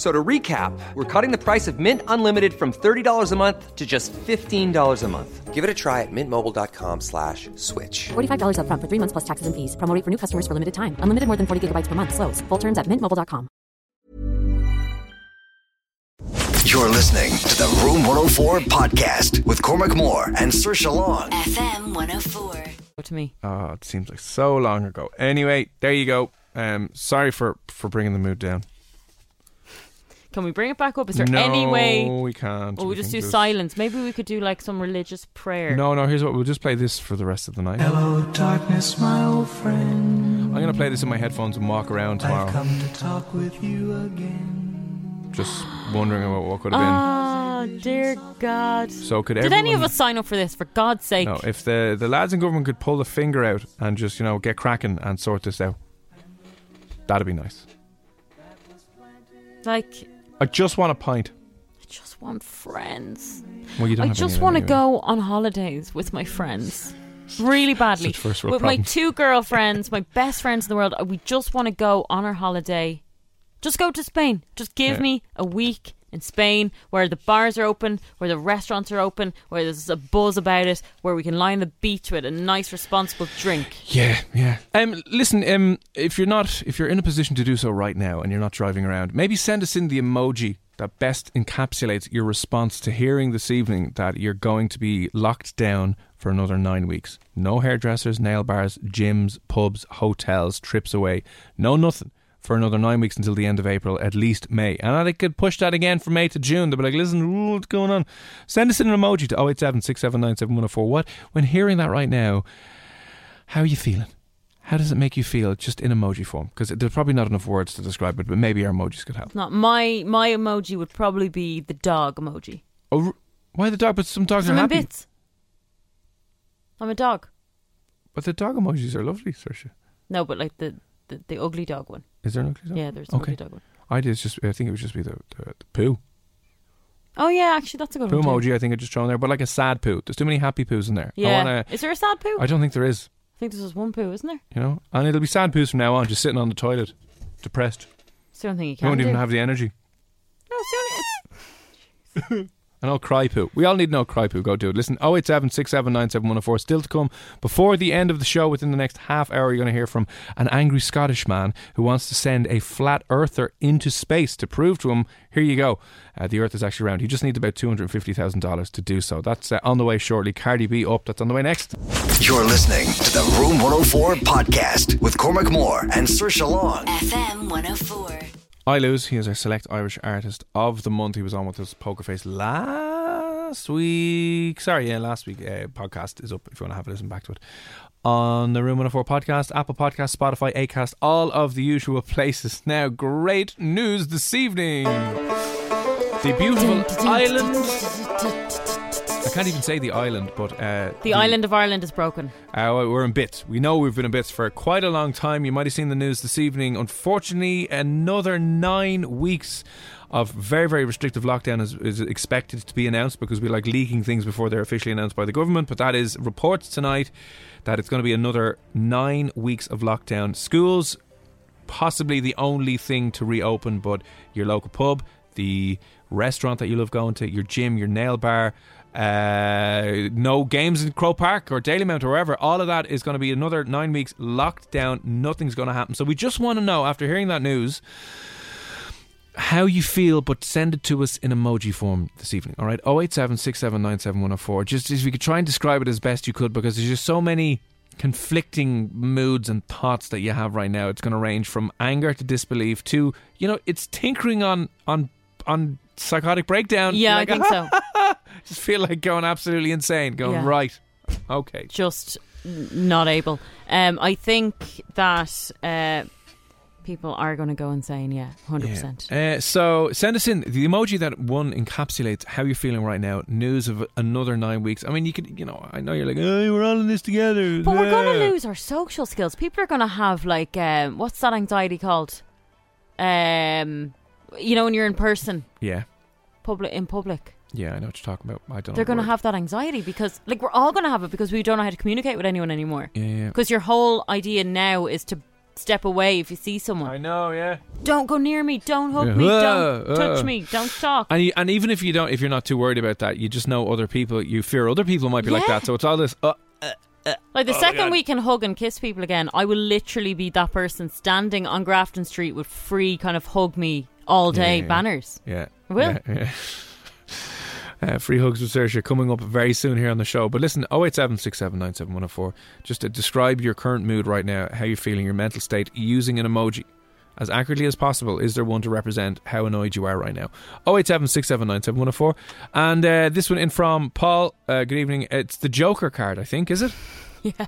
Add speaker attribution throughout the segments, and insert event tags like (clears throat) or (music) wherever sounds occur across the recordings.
Speaker 1: F- So to recap, we're cutting the price of Mint Unlimited from $30 a month to just $15 a month.
Speaker 2: Give it a try at mintmobile.com slash switch.
Speaker 3: $45 upfront for three months plus taxes and fees. Promo rate for new customers for limited time. Unlimited more than 40 gigabytes per month. Slows. Full terms at mintmobile.com.
Speaker 4: You're listening to the Room 104 podcast with Cormac Moore and Saoirse Long.
Speaker 5: FM 104.
Speaker 6: to me.
Speaker 7: Oh, it seems like so long ago. Anyway, there you go. Um, sorry for for bringing the mood down.
Speaker 6: Can we bring it back up? Is there
Speaker 7: no,
Speaker 6: any way?
Speaker 7: No, we can't.
Speaker 6: Or we just do
Speaker 7: there's-
Speaker 6: silence. Maybe we could do like some religious prayer.
Speaker 7: No, no. Here's what we'll just play this for the rest of the night.
Speaker 8: Hello, darkness, my old friend.
Speaker 7: I'm gonna play this in my headphones and walk around tomorrow.
Speaker 8: I've come to talk with you again.
Speaker 7: just wondering about what could have been.
Speaker 6: Ah, dear God.
Speaker 7: So could
Speaker 6: Did
Speaker 7: everyone?
Speaker 6: any of us sign up for this? For God's sake.
Speaker 7: No, if the the lads in government could pull the finger out and just you know get cracking and sort this out, that'd be nice.
Speaker 6: Like,
Speaker 7: I just want a pint.
Speaker 6: I just want friends.
Speaker 7: Well, you don't
Speaker 6: I
Speaker 7: have
Speaker 6: just
Speaker 7: any
Speaker 6: want to
Speaker 7: anyway.
Speaker 6: go on holidays with my friends. Really badly.
Speaker 7: Such first world
Speaker 6: with my
Speaker 7: problems.
Speaker 6: two girlfriends, my best friends in the world. Uh, we just want to go on our holiday. Just go to Spain. Just give
Speaker 7: Yeah.
Speaker 6: me a week in Spain where the bars are open, where the restaurants are open, where there's a buzz about it, where we can lie on the beach with a nice, responsible drink.
Speaker 7: Yeah, yeah. Um, listen, um, if you're not, if you're in a position to do so right now and you're not driving around, maybe send us in the emoji that best encapsulates your response to hearing this evening that you're going to be locked down for another nine weeks. No hairdressers, nail bars, gyms, pubs, hotels, trips away. No nothing for another nine weeks until the end of April, at least May. And I could push that again from May to June. They'll be like, listen, ooh, what's going on? Send us in an emoji to 087 679 What? When hearing that right now, how are you feeling? How does it make you feel just in emoji form? Because there's probably not enough words to describe it, but maybe our emojis could help.
Speaker 6: Not my my emoji would probably be the dog emoji.
Speaker 7: Oh, why the dog? But some dogs
Speaker 6: I'm
Speaker 7: are
Speaker 6: in
Speaker 7: happy.
Speaker 6: bits. I'm a dog.
Speaker 7: But the dog emojis are lovely, Saoirse.
Speaker 6: No, but like the, the, the ugly dog one.
Speaker 7: Is there an ugly dog?
Speaker 6: Yeah, there's an
Speaker 7: Okay.
Speaker 6: ugly dog one.
Speaker 7: I did just. I think it would just be the, the, the poo.
Speaker 6: Oh yeah, actually that's a good
Speaker 7: Poo emoji, I think I just thrown there, but like a sad poo. There's too many happy poos in there. I
Speaker 6: Yeah.
Speaker 7: wanna,
Speaker 6: Is there a sad poo?
Speaker 7: I don't think there is.
Speaker 6: I think there's just one poo, isn't there?
Speaker 7: You know, and it'll be sad poos from now on, just sitting on the toilet, depressed.
Speaker 6: It's the only thing you can.
Speaker 7: You won't
Speaker 6: do.
Speaker 7: even have the energy.
Speaker 6: No, it's the only. It's, (laughs)
Speaker 7: An old cry poo. We all need no cry poo. Go do it. Listen, 087 679 Still to come before the end of the show, within the next half hour, you're going to hear from an angry Scottish man who wants to send a flat earther into space to prove to him, here you go, uh, the earth is actually round. He just needs about $250,000 to do so. That's uh, on the way shortly. Cardi B up. That's on the way next.
Speaker 4: You're listening to the Room 104 podcast with Cormac Moore and Saoirse Long.
Speaker 5: FM 104.
Speaker 7: I Lose. He is our select Irish artist of the month. He was on with us, Poker Face, last week. Sorry, yeah, last week. Uh, podcast is up if you want to have a listen back to it. On the Room 104 podcast, Apple Podcast, Spotify, Acast, all of the usual places. Now, great news this evening. The beautiful island. I can't even say the island, but uh,
Speaker 6: the island of Ireland is broken.
Speaker 7: uh, we're in bits. We know we've been in bits for quite a long time. You might have seen the news this evening. Unfortunately, another nine weeks of very, very restrictive lockdown is, is expected to be announced because we like leaking things before they're officially announced by the government. But that is reports tonight that it's going to be another nine weeks of lockdown. Schools, possibly the only thing to reopen, but your local pub, the restaurant that you love going to, your gym, your nail bar, uh, no games in Croke Park or Dalymount or wherever. All of that is going to be another nine weeks locked down. Nothing's going to happen. So we just want to know after hearing that news how you feel, but send it to us in emoji form this evening. All right, 087 6797104. Just if you could try and describe it as best you could, because there's just so many conflicting moods and thoughts that you have right now. It's going to range from anger to disbelief to, you know, it's tinkering on on on psychotic breakdown.
Speaker 6: Yeah,
Speaker 7: Like,
Speaker 6: I think so. (laughs)
Speaker 7: Just feel like going absolutely insane. Going
Speaker 6: Yeah.
Speaker 7: right. Okay.
Speaker 6: Just not able. Um, I think that uh, people are going to go insane. Yeah, hundred percent.
Speaker 7: Uh, so send us in the emoji that one encapsulates how you're feeling right now. News of another nine weeks. I mean, you could, you know, I know you're like, oh, we're all in this together.
Speaker 6: But we're going to lose our social skills. People are going to have like, um, what's that anxiety called? Um, you know, when you're in person,
Speaker 7: Yeah,
Speaker 6: public in public,
Speaker 7: yeah, I know what you're talking about. I don't.
Speaker 6: they're going to have that anxiety because, like, we're all going to have it because we don't know how to communicate with anyone anymore.
Speaker 7: Yeah, yeah.
Speaker 6: Because your whole idea now is to step away if you see someone.
Speaker 7: I know. Yeah.
Speaker 6: Don't go near me. Don't hug
Speaker 7: Yeah.
Speaker 6: me.
Speaker 7: Uh,
Speaker 6: Don't
Speaker 7: uh.
Speaker 6: touch me. Don't talk.
Speaker 7: And you, and even if you don't, if you're not too worried about that, you just know other people. You fear other people might be like that. So it's all this. Uh,
Speaker 6: Like the
Speaker 7: Oh
Speaker 6: second we can hug and kiss people again, I will literally be that person standing on Grafton Street with free kind of hug me all day
Speaker 7: Yeah,
Speaker 6: banners.
Speaker 7: yeah.
Speaker 6: Will.
Speaker 7: Yeah. (laughs) Uh, free hugs with Saoirse coming up very soon here on the show. But listen, 087 just to describe your current mood right now, how you're feeling, your mental state, using an emoji as accurately as possible. Is there one to represent how annoyed you are right now? 087 And uh, this one in from Paul. Uh, good evening. It's the Joker card, I think, is it? (laughs) Yeah.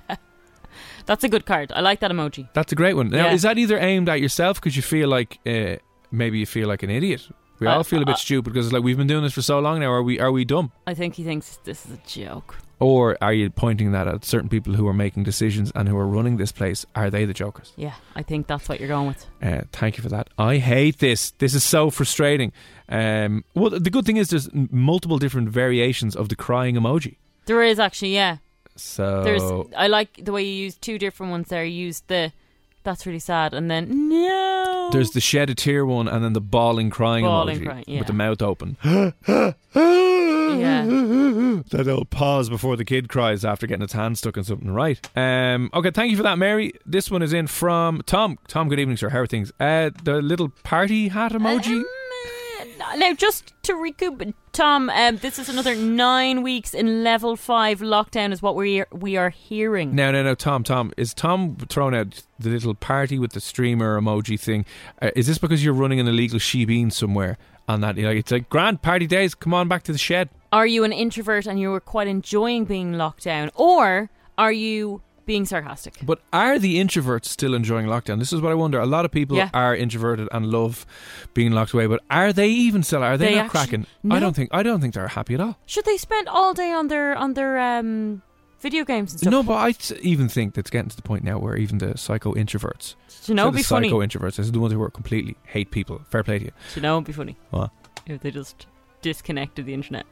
Speaker 6: That's a good card. I like that emoji.
Speaker 7: That's a great one. Now,
Speaker 6: Yeah.
Speaker 7: is that either aimed at yourself because you feel like uh, maybe you feel like an idiot? We all feel a bit stupid because it's like we've been doing this for so long now. Are we? Are we dumb?
Speaker 6: I think he thinks this is a joke.
Speaker 7: Or are you pointing that at certain people who are making decisions and who are running this place? Are they the jokers?
Speaker 6: Yeah, I think that's what you're going with.
Speaker 7: Uh, thank you for that. I hate this. This is so frustrating. Um, well, the good thing is there's multiple different variations of the crying emoji.
Speaker 6: There is actually, yeah.
Speaker 7: So
Speaker 6: There's. I like the way you use two different ones there. You used the. That's really sad, and then no.
Speaker 7: there's the shed a tear one, and then the bawling crying
Speaker 6: Bawling
Speaker 7: emoji
Speaker 6: crying, yeah.
Speaker 7: with the mouth open. (gasps)
Speaker 6: Yeah.
Speaker 7: that old pause before the kid cries after getting its hand stuck in something. Right. Um, okay, thank you for that, Mary. This one is in from Tom. Tom, good evening, sir. How are things? Uh, the little party hat emoji.
Speaker 6: Now, just to recoup, Tom, um, this is another nine weeks in level five lockdown, is what we are, we are hearing.
Speaker 7: No, no, no, Tom, Tom. Is Tom throwing out the little party with the streamer emoji thing? Uh, is this because you're running an illegal shebeen somewhere? On that, you know, it's like grand party days. Come on back to the shed.
Speaker 6: Are you an introvert and you were quite enjoying being locked down, or are you being sarcastic?
Speaker 7: But are the introverts still enjoying lockdown? This is what I wonder. A lot of people
Speaker 6: Yeah.
Speaker 7: are introverted and love being locked away, but are they even still? Are they,
Speaker 6: They
Speaker 7: not
Speaker 6: actually-
Speaker 7: cracking?
Speaker 6: No.
Speaker 7: I don't think. I don't think they're happy at all.
Speaker 6: Should they spend all day on their on their um, video games and stuff?
Speaker 7: No, but I s- even think that's getting to the point now where even the psycho introverts,
Speaker 6: you know,
Speaker 7: so
Speaker 6: be funny.
Speaker 7: psycho introverts, this is the ones who are completely hate people. Fair play to you.
Speaker 6: You know, it'd be funny
Speaker 7: What?
Speaker 6: if they just disconnected the internet.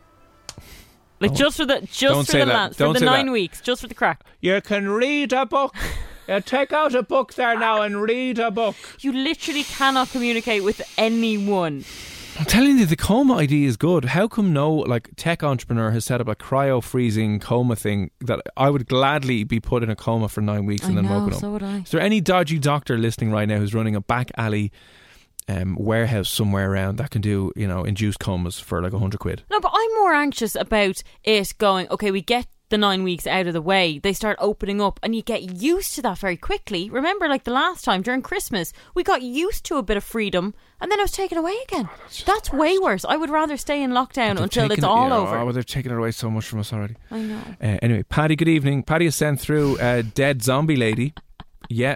Speaker 6: Like just for the just
Speaker 7: Don't
Speaker 6: for
Speaker 7: say
Speaker 6: the
Speaker 7: that.
Speaker 6: for
Speaker 7: Don't
Speaker 6: the
Speaker 7: say
Speaker 6: nine
Speaker 7: that.
Speaker 6: weeks, just for the crack.
Speaker 7: You can read a book. you take out a book there now and read a book.
Speaker 6: You literally cannot communicate with anyone.
Speaker 7: I'm telling you, the coma idea is good. How come no like tech entrepreneur has set up a cryo freezing coma thing that I would gladly be put in a coma for nine weeks and
Speaker 6: I
Speaker 7: then
Speaker 6: know,
Speaker 7: woken up?
Speaker 6: so would I.
Speaker 7: Is there any dodgy doctor listening right now who's running a back alley um, warehouse somewhere around that can do you know induced comas for like a hundred quid?
Speaker 6: No, but I'm more anxious about it going, okay, we get the nine weeks out of the way, they start opening up, and you get used to that very quickly. Remember, like the last time during Christmas, we got used to a bit of freedom, and then it was taken away again. that's way worse. I would rather stay in lockdown until
Speaker 7: taken
Speaker 6: it's all
Speaker 7: yeah,
Speaker 6: over.
Speaker 7: Oh, they've taken it away so much from us already.
Speaker 6: I know.
Speaker 7: Uh, anyway, Paddy, good evening. Paddy has sent through a dead zombie lady. (laughs) Yeah,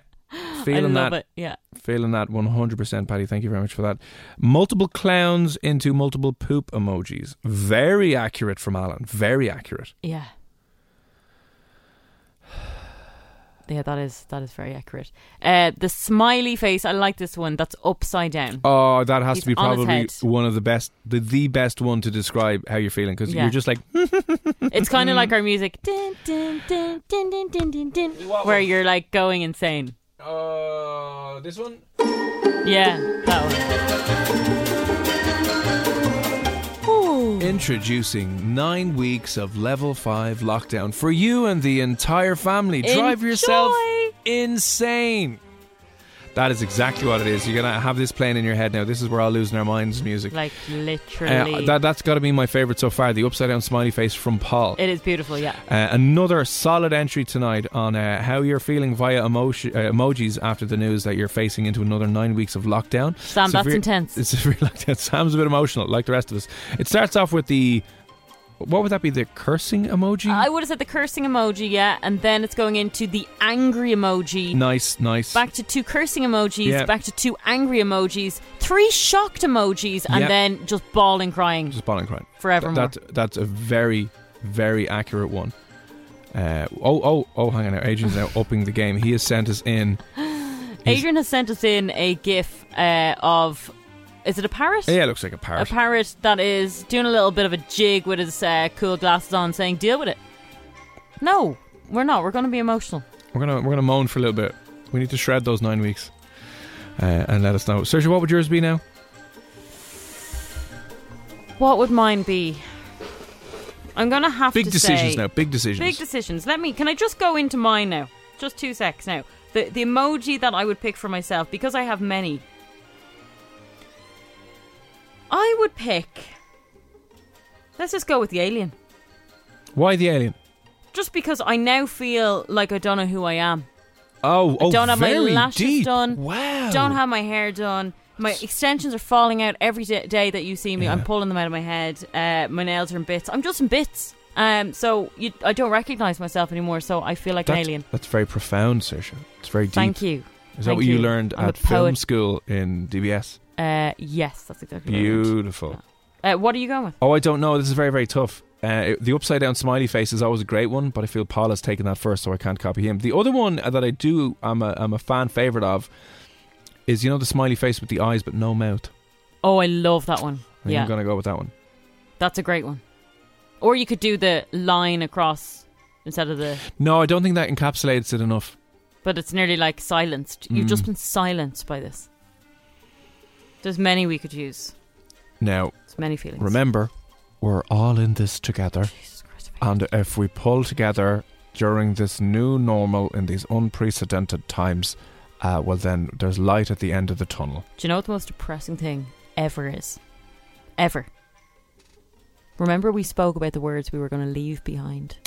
Speaker 7: Feeling that.
Speaker 6: It. Yeah.
Speaker 7: Feeling that 100%, Patty. Thank you very much for that. Multiple clowns into multiple poop emojis. Very accurate from Alan. Very accurate.
Speaker 6: Yeah. (sighs) Yeah, that is that is very accurate. Uh, the smiley face, I like this one. That's upside down.
Speaker 7: Oh, that has
Speaker 6: He's
Speaker 7: to be probably one of the best, the, the best one to describe how you're feeling because
Speaker 6: yeah.
Speaker 7: you're just like. (laughs)
Speaker 6: it's kind of like our music, where you're like going insane
Speaker 7: oh, this one?
Speaker 6: Yeah, that one. Ooh.
Speaker 7: Introducing nine weeks of level five lockdown for you and the entire family. Drive yourself insane. That is exactly what it is. You're gonna have this playing in your head now. This is where all losing our minds music.
Speaker 6: Like
Speaker 7: Uh,
Speaker 6: literally.
Speaker 7: that that's got to be my favorite so far. The upside down smiley face from Paul.
Speaker 6: it is beautiful, yeah.
Speaker 7: Uh, another solid entry tonight on uh, how you're feeling via emoji, uh, emojis after the news that you're facing into another nine weeks of lockdown.
Speaker 6: Sam, that's intense.
Speaker 7: It's (laughs) severe lockdown. Sam's a bit emotional, like the rest of us. It starts off with the what would that be? The cursing emoji.
Speaker 6: I would have said the cursing emoji, yeah, and then it's going into the angry emoji.
Speaker 7: nice, nice.
Speaker 6: Back to two cursing emojis,
Speaker 7: Yeah.
Speaker 6: back to two angry emojis, three shocked emojis, and
Speaker 7: Yeah.
Speaker 6: then just bawling, crying.
Speaker 7: Just bawling crying.
Speaker 6: Forevermore.
Speaker 7: That, that's a very, very accurate one. Uh, oh, oh, oh! Hang on now. Adrian's now (laughs) upping the game. He has sent us in. (gasps) He's-
Speaker 6: Adrian has sent us in a GIF uh, of. Is it a parrot?
Speaker 7: Yeah, it looks like a parrot.
Speaker 6: A
Speaker 7: parrot.
Speaker 6: that is doing a little bit of a jig with his uh, cool glasses on, saying, "Deal with it." No, we're not. We're going to be emotional.
Speaker 7: We're gonna we're gonna moan for a little bit. We need to shred those nine weeks, uh, and let us know. Saoirse, what would yours be now?
Speaker 6: What would mine be? I'm going to have
Speaker 7: Big
Speaker 6: to
Speaker 7: decisions
Speaker 6: say,
Speaker 7: now. Big decisions.
Speaker 6: Big decisions. Let me. Can I just go into mine now? Just two secs now. The the emoji that I would pick for myself because I have many. I would pick. Let's just go with the alien.
Speaker 7: Why the alien?
Speaker 6: Just because I now feel like I don't know who I am.
Speaker 7: Oh, oh,
Speaker 6: don't have my
Speaker 7: very
Speaker 6: lashes
Speaker 7: deep.
Speaker 6: done.
Speaker 7: Wow.
Speaker 6: Don't have my hair done. My extensions are falling out every da- day that you see me. I'm pulling them out of my head. Uh, my nails are in bits. I'm just in bits. Um, so you, I don't recognize myself anymore. So I feel like
Speaker 7: That's,
Speaker 6: an alien.
Speaker 7: that's very profound, Saoirse. It's very deep.
Speaker 6: Thank you.
Speaker 7: Is that
Speaker 6: Thank
Speaker 7: what you,
Speaker 6: you.
Speaker 7: learned
Speaker 6: I'm
Speaker 7: at film school in DBS?
Speaker 6: Uh, yes, that's exactly. what I meant.
Speaker 7: Beautiful.
Speaker 6: Uh, what are you going with?
Speaker 7: Oh, I don't know. This is very, very tough. Uh, it- the upside down smiley face is always a great one, but I feel Paul has taken that first, so I can't copy him. The other one that I do, I'm a, I'm a fan favorite of, is you know the smiley face with the eyes but no mouth.
Speaker 6: Oh, I love that one.
Speaker 7: I think
Speaker 6: yeah,
Speaker 7: I'm gonna go with that one.
Speaker 6: that's a great one. Or you could do the line across instead of the.
Speaker 7: No, I don't think that encapsulates it enough.
Speaker 6: But it's nearly like silenced. You've
Speaker 7: Mm.
Speaker 6: just been silenced by this. There's many we could use.
Speaker 7: Now,
Speaker 6: There's many feelings.
Speaker 7: remember, we're all in this together,
Speaker 6: Jesus Christ.
Speaker 7: and if we pull together during this new normal in these unprecedented times, uh, well, then there's light at the end of the tunnel.
Speaker 6: Do you know what the most depressing thing ever is? Ever. Remember, we spoke about the words we were going to leave behind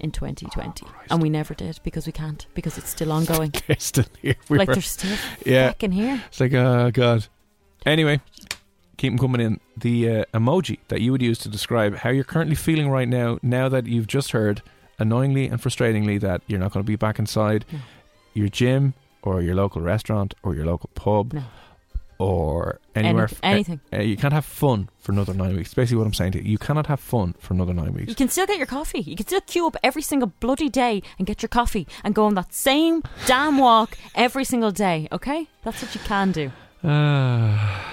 Speaker 6: in 2020, and we never did because we can't because it's still ongoing. (laughs)
Speaker 7: They're still here. We
Speaker 6: like
Speaker 7: were-
Speaker 6: they're still
Speaker 7: Yeah.
Speaker 6: fucking here.
Speaker 7: It's like, oh god. Anyway, keep them coming in. The uh, emoji that you would use to describe how you're currently feeling right now, now that you've just heard, annoyingly and frustratingly, that you're not going to be back inside
Speaker 6: No.
Speaker 7: your gym or your local restaurant or your local pub
Speaker 6: No.
Speaker 7: or anywhere.
Speaker 6: Anyth- anything.
Speaker 7: Uh, you can't have fun for another nine weeks. Basically, what I'm saying to you, you cannot have fun for another nine weeks.
Speaker 6: You can still get your coffee. You can still queue up every single bloody day and get your coffee and go on that same damn walk every single day. Okay, that's what you can do.
Speaker 7: Ah.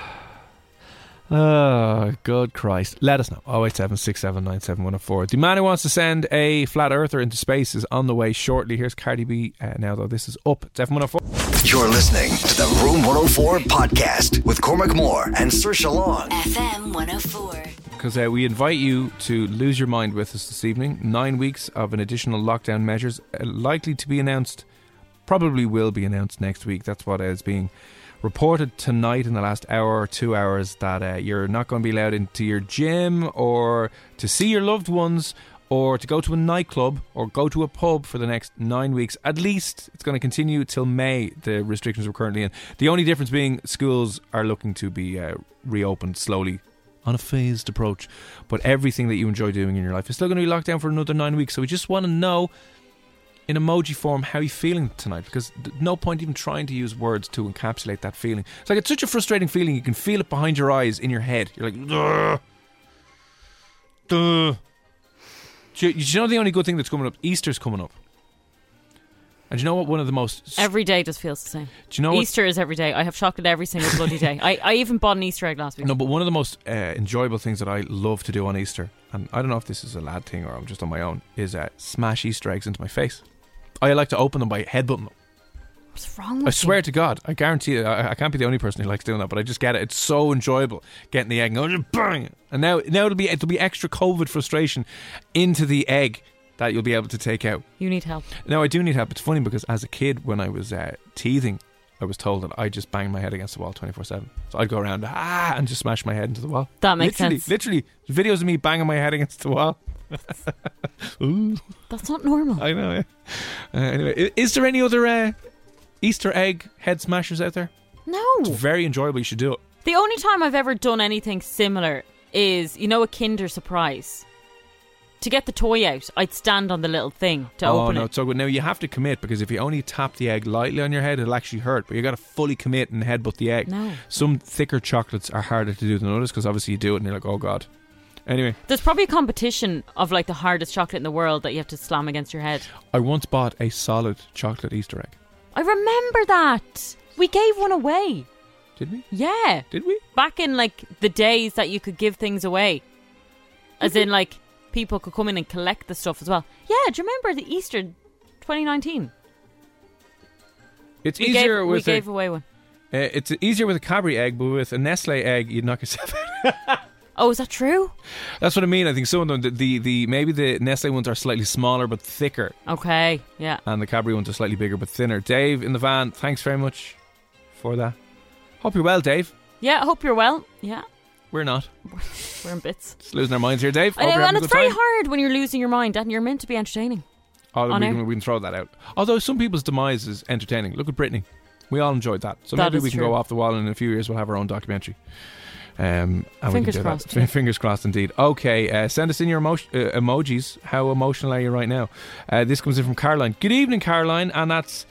Speaker 7: Oh, good Christ. Let us know. 087 The man who wants to send a flat earther into space is on the way shortly. Here's Cardi B uh, now, though. This is up. It's FM104.
Speaker 4: You're listening to the Room 104 podcast with Cormac Moore and Saoirse Long.
Speaker 5: FM 104.
Speaker 7: Because uh, we invite you to lose your mind with us this evening. Nine weeks of an additional lockdown measures uh, likely to be announced, probably will be announced next week. That's what is being reported tonight in the last hour or two hours that uh, you're not going to be allowed into your gym or to see your loved ones or to go to a nightclub or go to a pub for the next nine weeks. At least it's going to continue till May, the restrictions we're currently in. The only difference being schools are looking to be uh, reopened slowly on a phased approach. But everything that you enjoy doing in your life is still going to be locked down for another nine weeks. So we just want to know in emoji form how are you feeling tonight because no point even trying to use words to encapsulate that feeling. It's like it's such a frustrating feeling. You can feel it behind your eyes, in your head. You're like, duh, duh. Do you, do you know the only good thing that's coming up? Easter's coming up. And do you know what? One of the most.
Speaker 6: Every day just feels the same.
Speaker 7: do you know what?
Speaker 6: Easter is every day. I have chocolate every single bloody day. I, I even bought an Easter egg last week.
Speaker 7: No, but one of the most uh, enjoyable things that I love to do on Easter, and I don't know if this is a lad thing or I'm just on my own, is uh, smash Easter eggs into my face. I like to open them by headbutting them.
Speaker 6: What's wrong with
Speaker 7: I swear
Speaker 6: you?
Speaker 7: to God, I guarantee you, I, I can't be the only person who likes doing that, but I just get it. It's so enjoyable getting the egg and going, bang! And now, now it'll be it'll be extra COVID frustration into the egg that you'll be able to take out.
Speaker 6: You need help.
Speaker 7: No, I do need help. It's funny because as a kid, when I was uh, teething, I was told that I just banged my head against the wall 24 7. So I'd go around ah and just smash my head into the wall.
Speaker 6: That makes
Speaker 7: literally,
Speaker 6: sense.
Speaker 7: Literally, videos of me banging my head against the wall. (laughs) Ooh,
Speaker 6: That's not normal.
Speaker 7: I know. Yeah. Uh, anyway, i- is there any other uh, Easter egg head smashers out there?
Speaker 6: no.
Speaker 7: It's very enjoyable. You should do it.
Speaker 6: The only time I've ever done anything similar is, you know, a Kinder Surprise. To get the toy out, I'd stand on the little thing to
Speaker 7: oh
Speaker 6: open
Speaker 7: no,
Speaker 6: it.
Speaker 7: it's so good. Now you have to commit because if you only tap the egg lightly on your head, it'll actually hurt. But you got to fully commit and headbutt the egg.
Speaker 6: No.
Speaker 7: Some thicker chocolates are harder to do than others because obviously you do it and you're like, oh god. Anyway,
Speaker 6: There's probably a competition of like the hardest chocolate in the world that you have to slam against your head.
Speaker 7: I once bought a solid chocolate Easter egg.
Speaker 6: I remember that. We gave one away.
Speaker 7: Did we?
Speaker 6: Yeah.
Speaker 7: Did we?
Speaker 6: Back in like the days that you could give things away. As in like people could come in and collect the stuff as well. Yeah, do you remember the Easter 2019?
Speaker 7: It's
Speaker 6: We
Speaker 7: easier
Speaker 6: gave, we
Speaker 7: with a,
Speaker 6: gave away one.
Speaker 7: uh, it's easier with a Cadbury egg, but with a Nestle egg, you'd knock yourself (laughs) out.
Speaker 6: Oh, is that true?
Speaker 7: That's what I mean. I think some of them, the, the, the maybe the Nestle ones are slightly smaller but thicker,
Speaker 6: Okay, yeah.
Speaker 7: and the Cadbury ones are slightly bigger but thinner. Dave in the van, thanks very much for that. Hope you're well, Dave.
Speaker 6: Yeah, I hope you're well. Yeah,
Speaker 7: We're not. (laughs)
Speaker 6: we're in bits.
Speaker 7: Just losing our minds here, Dave. Hope
Speaker 6: know,
Speaker 7: you're
Speaker 6: and
Speaker 7: a
Speaker 6: it's
Speaker 7: good
Speaker 6: very
Speaker 7: time.
Speaker 6: hard when you're losing your mind, and you're meant to be entertaining.
Speaker 7: Oh,
Speaker 6: on
Speaker 7: we
Speaker 6: air.
Speaker 7: can, we can throw that out. Although some people's demise is entertaining. Look at Britney. We all enjoyed that. So
Speaker 6: That
Speaker 7: maybe
Speaker 6: is
Speaker 7: we can
Speaker 6: true.
Speaker 7: go off the wall and in a few years we'll have our own documentary. Um, and we can
Speaker 6: Fingers crossed, (laughs)
Speaker 7: That. Fingers crossed indeed. Okay, uh, send us in your emo- uh, emojis. How emotional are you right now? Uh, this comes in from Caroline. Good evening, Caroline. And that's.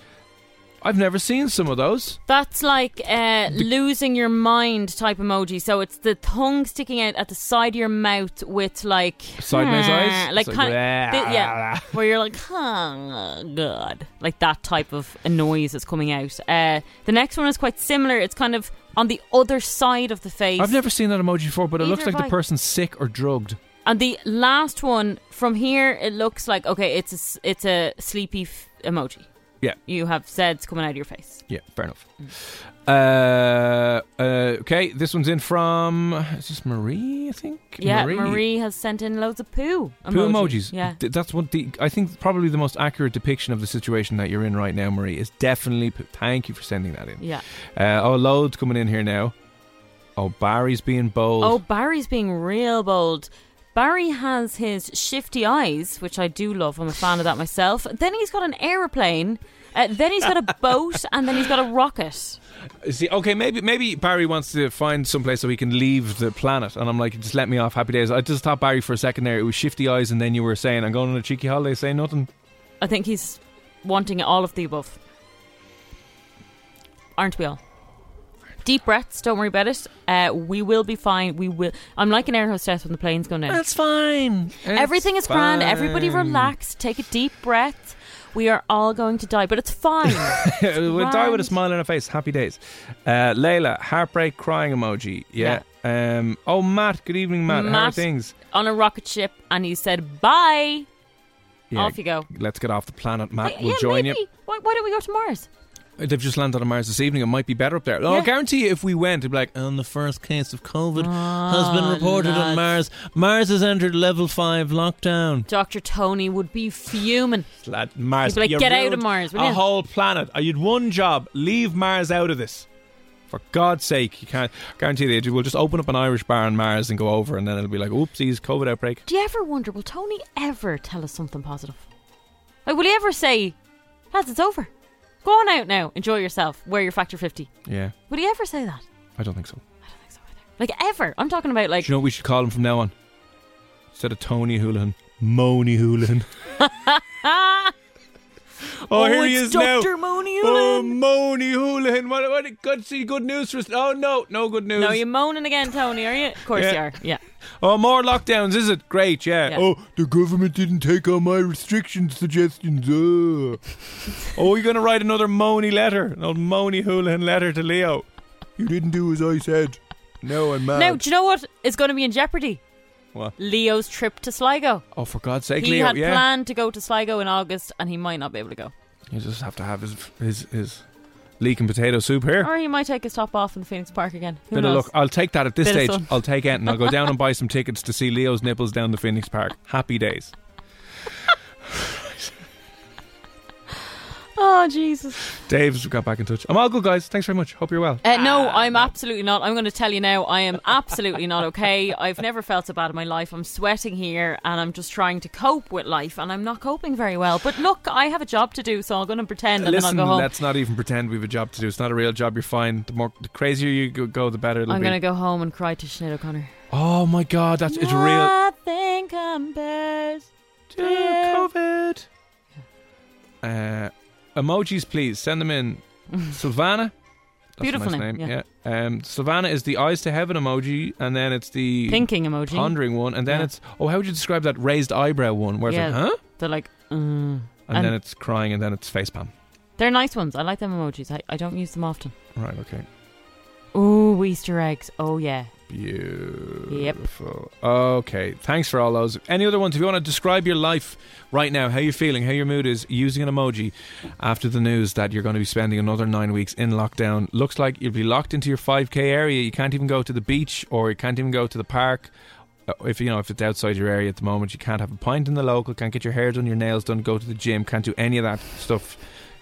Speaker 7: I've never seen some of those.
Speaker 6: That's like uh, losing your mind type emoji. So it's the tongue sticking out at the side of your mouth with like
Speaker 7: Sideways eyes?
Speaker 6: like
Speaker 7: It's like,
Speaker 6: kind of,
Speaker 7: "Ah."
Speaker 6: yeah, (laughs) where you're like, oh god, like that type of a noise is coming out. Uh, the next one is quite similar. It's kind of on the other side of the face.
Speaker 7: I've never seen that emoji before, but it looks like the
Speaker 6: I.
Speaker 7: person's sick or drugged.
Speaker 6: And the last one from here, it looks like okay, it's a s- it's a sleepy f- emoji.
Speaker 7: Yeah.
Speaker 6: You have zeds coming out of your face.
Speaker 7: Yeah, fair enough. Uh, uh, okay, this one's in from. Is this Marie, I think?
Speaker 6: Yeah, Marie, has sent in loads of poo emojis.
Speaker 7: Poo emojis.
Speaker 6: Yeah.
Speaker 7: Th- That's what the. I think probably the most accurate depiction of the situation that you're in right now, Marie, is definitely. Poo. Thank you for sending that in.
Speaker 6: Yeah.
Speaker 7: Uh, oh, loads coming in here now. Oh, Barry's being bold.
Speaker 6: Oh, Barry's being real bold. Barry has his shifty eyes, which I do love. I'm a fan of that myself. Then he's got an aeroplane. Uh, then he's got a boat, and then he's got a rocket.
Speaker 7: See, okay, maybe maybe Barry wants to find someplace so he can leave the planet, and I'm like, just let me off. Happy days. I just thought Barry for a second there. It was shifty eyes, and then you were saying, "I'm going on a cheeky holiday." saying nothing.
Speaker 6: I think he's wanting all of the above. Aren't we all? Deep breaths. Don't worry about it. Uh, we will be fine. We will. I'm like an air hostess when the plane's going down.
Speaker 7: That's fine.
Speaker 6: Everything is grand. Everybody
Speaker 7: fine.
Speaker 6: relax. Take a deep breath. We are all going to die, but it's fine. (laughs)
Speaker 7: we'll die with a smile on our face. Happy days. Uh, Layla, heartbreak crying emoji. Yeah. Um. Oh, Matt. Good evening, Matt. How are things?
Speaker 6: on a rocket ship, and he said, "Bye."
Speaker 7: Yeah,
Speaker 6: Off you go.
Speaker 7: Let's get off the planet, Matt.
Speaker 6: Uh,
Speaker 7: we'll
Speaker 6: yeah,
Speaker 7: join
Speaker 6: maybe.
Speaker 7: you.
Speaker 6: Why, why don't we go to Mars?
Speaker 7: They've just landed on Mars this evening. It might be better up there. Oh, I
Speaker 6: Yeah.
Speaker 7: guarantee you, if we went, it'd be like, and the first case of COVID has been reported on. Mars. Mars has entered level five lockdown.
Speaker 6: Dr. Tony would be fuming.
Speaker 7: Lad, Mars,
Speaker 6: He'd be like, "Get out of Mars,
Speaker 7: A
Speaker 6: you?"
Speaker 7: whole planet. Uh, You'd one job: leave Mars out of this. For God's sake, you can't guarantee they We'll just open up an Irish bar on Mars and go over, and then it'll be like, oopsies, COVID outbreak.
Speaker 6: Do you ever wonder, will Tony ever tell us something positive? Like, will he ever say, lads, it's over? Go on out now. Enjoy yourself. Wear your factor 50.
Speaker 7: Yeah,
Speaker 6: Would he ever say that?
Speaker 7: I don't think so.
Speaker 6: I don't think so either. Like, ever. I'm talking about, like,
Speaker 7: Do you know what we should call him from now on? Instead of Tony Holohan, Moni Holohan. (laughs) (laughs)
Speaker 6: ah!
Speaker 7: Oh, here he is
Speaker 6: Dr.
Speaker 7: now.
Speaker 6: Moni
Speaker 7: Oh. Moni Holohan. What, what, good, see, good news for us. Oh, no, no good news.
Speaker 6: No, you're moaning again, Tony, are you? Of course
Speaker 7: Yeah.
Speaker 6: you are. Yeah.
Speaker 7: Oh, more lockdowns, is it? Great, yeah.
Speaker 6: Yeah.
Speaker 7: Oh, the government didn't take on my restriction suggestions. Uh. oh, you're going to write another Moni letter, an old Moni Holohan letter to Leo. (laughs) You didn't do as I said. No, I'm mad.
Speaker 6: Now, do you know what is going to be in jeopardy?
Speaker 7: What?
Speaker 6: Leo's trip to Sligo.
Speaker 7: Oh, for God's sake,
Speaker 6: he
Speaker 7: Leo,
Speaker 6: had
Speaker 7: yeah.
Speaker 6: planned to go to Sligo in August, and he might not be able to go.
Speaker 7: You just have to have his his, his leek and potato soup here.
Speaker 6: Or he might take a stop off in Phoenix Park again. Who
Speaker 7: Bit of
Speaker 6: knows?
Speaker 7: luck. I'll take that at this
Speaker 6: Bit of
Speaker 7: stage.
Speaker 6: sun.
Speaker 7: I'll take it and I'll go down and (laughs) buy some tickets to see Leo's nipples down the Phoenix Park. Happy days. (laughs)
Speaker 6: Oh Jesus.
Speaker 7: Dave's got back in touch. I'm all good, guys. Thanks very much. Hope you're well.
Speaker 6: Uh, no, I'm absolutely not. I'm going to tell you now. I am absolutely not okay. (laughs) I've never felt so bad in my life. I'm sweating here, and I'm just trying to cope with life, and I'm not coping very well. But look, I have a job to do, so I'm going to pretend, and
Speaker 7: Listen,
Speaker 6: then I'll go home.
Speaker 7: let's not even pretend we have a job to do. It's not a real job. You're fine. The more, the crazier you go- go, the better it'll
Speaker 6: I'm
Speaker 7: be.
Speaker 6: going to go home and cry to Sinead O'Connor.
Speaker 7: Oh my god, that's it's real.
Speaker 6: Nothing compares
Speaker 7: to COVID. Uh, emojis, please send them in. (laughs) Silvana. That's
Speaker 6: Beautiful
Speaker 7: a nice
Speaker 6: name,
Speaker 7: name.
Speaker 6: yeah.
Speaker 7: Um, Silvana is the eyes to heaven emoji, and then it's the
Speaker 6: Thinking emoji.
Speaker 7: pondering one, and then
Speaker 6: Yeah.
Speaker 7: it's oh, how would you describe that raised eyebrow one? Where it's
Speaker 6: Yeah.
Speaker 7: like, huh?
Speaker 6: They're like, mm.
Speaker 7: And,
Speaker 6: And-
Speaker 7: then it's crying, and then it's facepalm.
Speaker 6: they're nice ones. I like them emojis. I, I don't use them often.
Speaker 7: Right. Okay.
Speaker 6: Ooh, Easter eggs. Oh yeah.
Speaker 7: Beautiful. Okay. Thanks for all those. Any other ones? If you want to describe your life right now, how you're feeling, how your mood is, using an emoji after the news that you're going to be spending another nine weeks in lockdown. Looks like you'll be locked into your 5k area. You can't even go to the beach or you can't even go to the park. Uh, If you know if it's outside your area at the moment, you can't have a pint in the local, can't get your hair done, your nails done, go to the gym, can't do any of that stuff.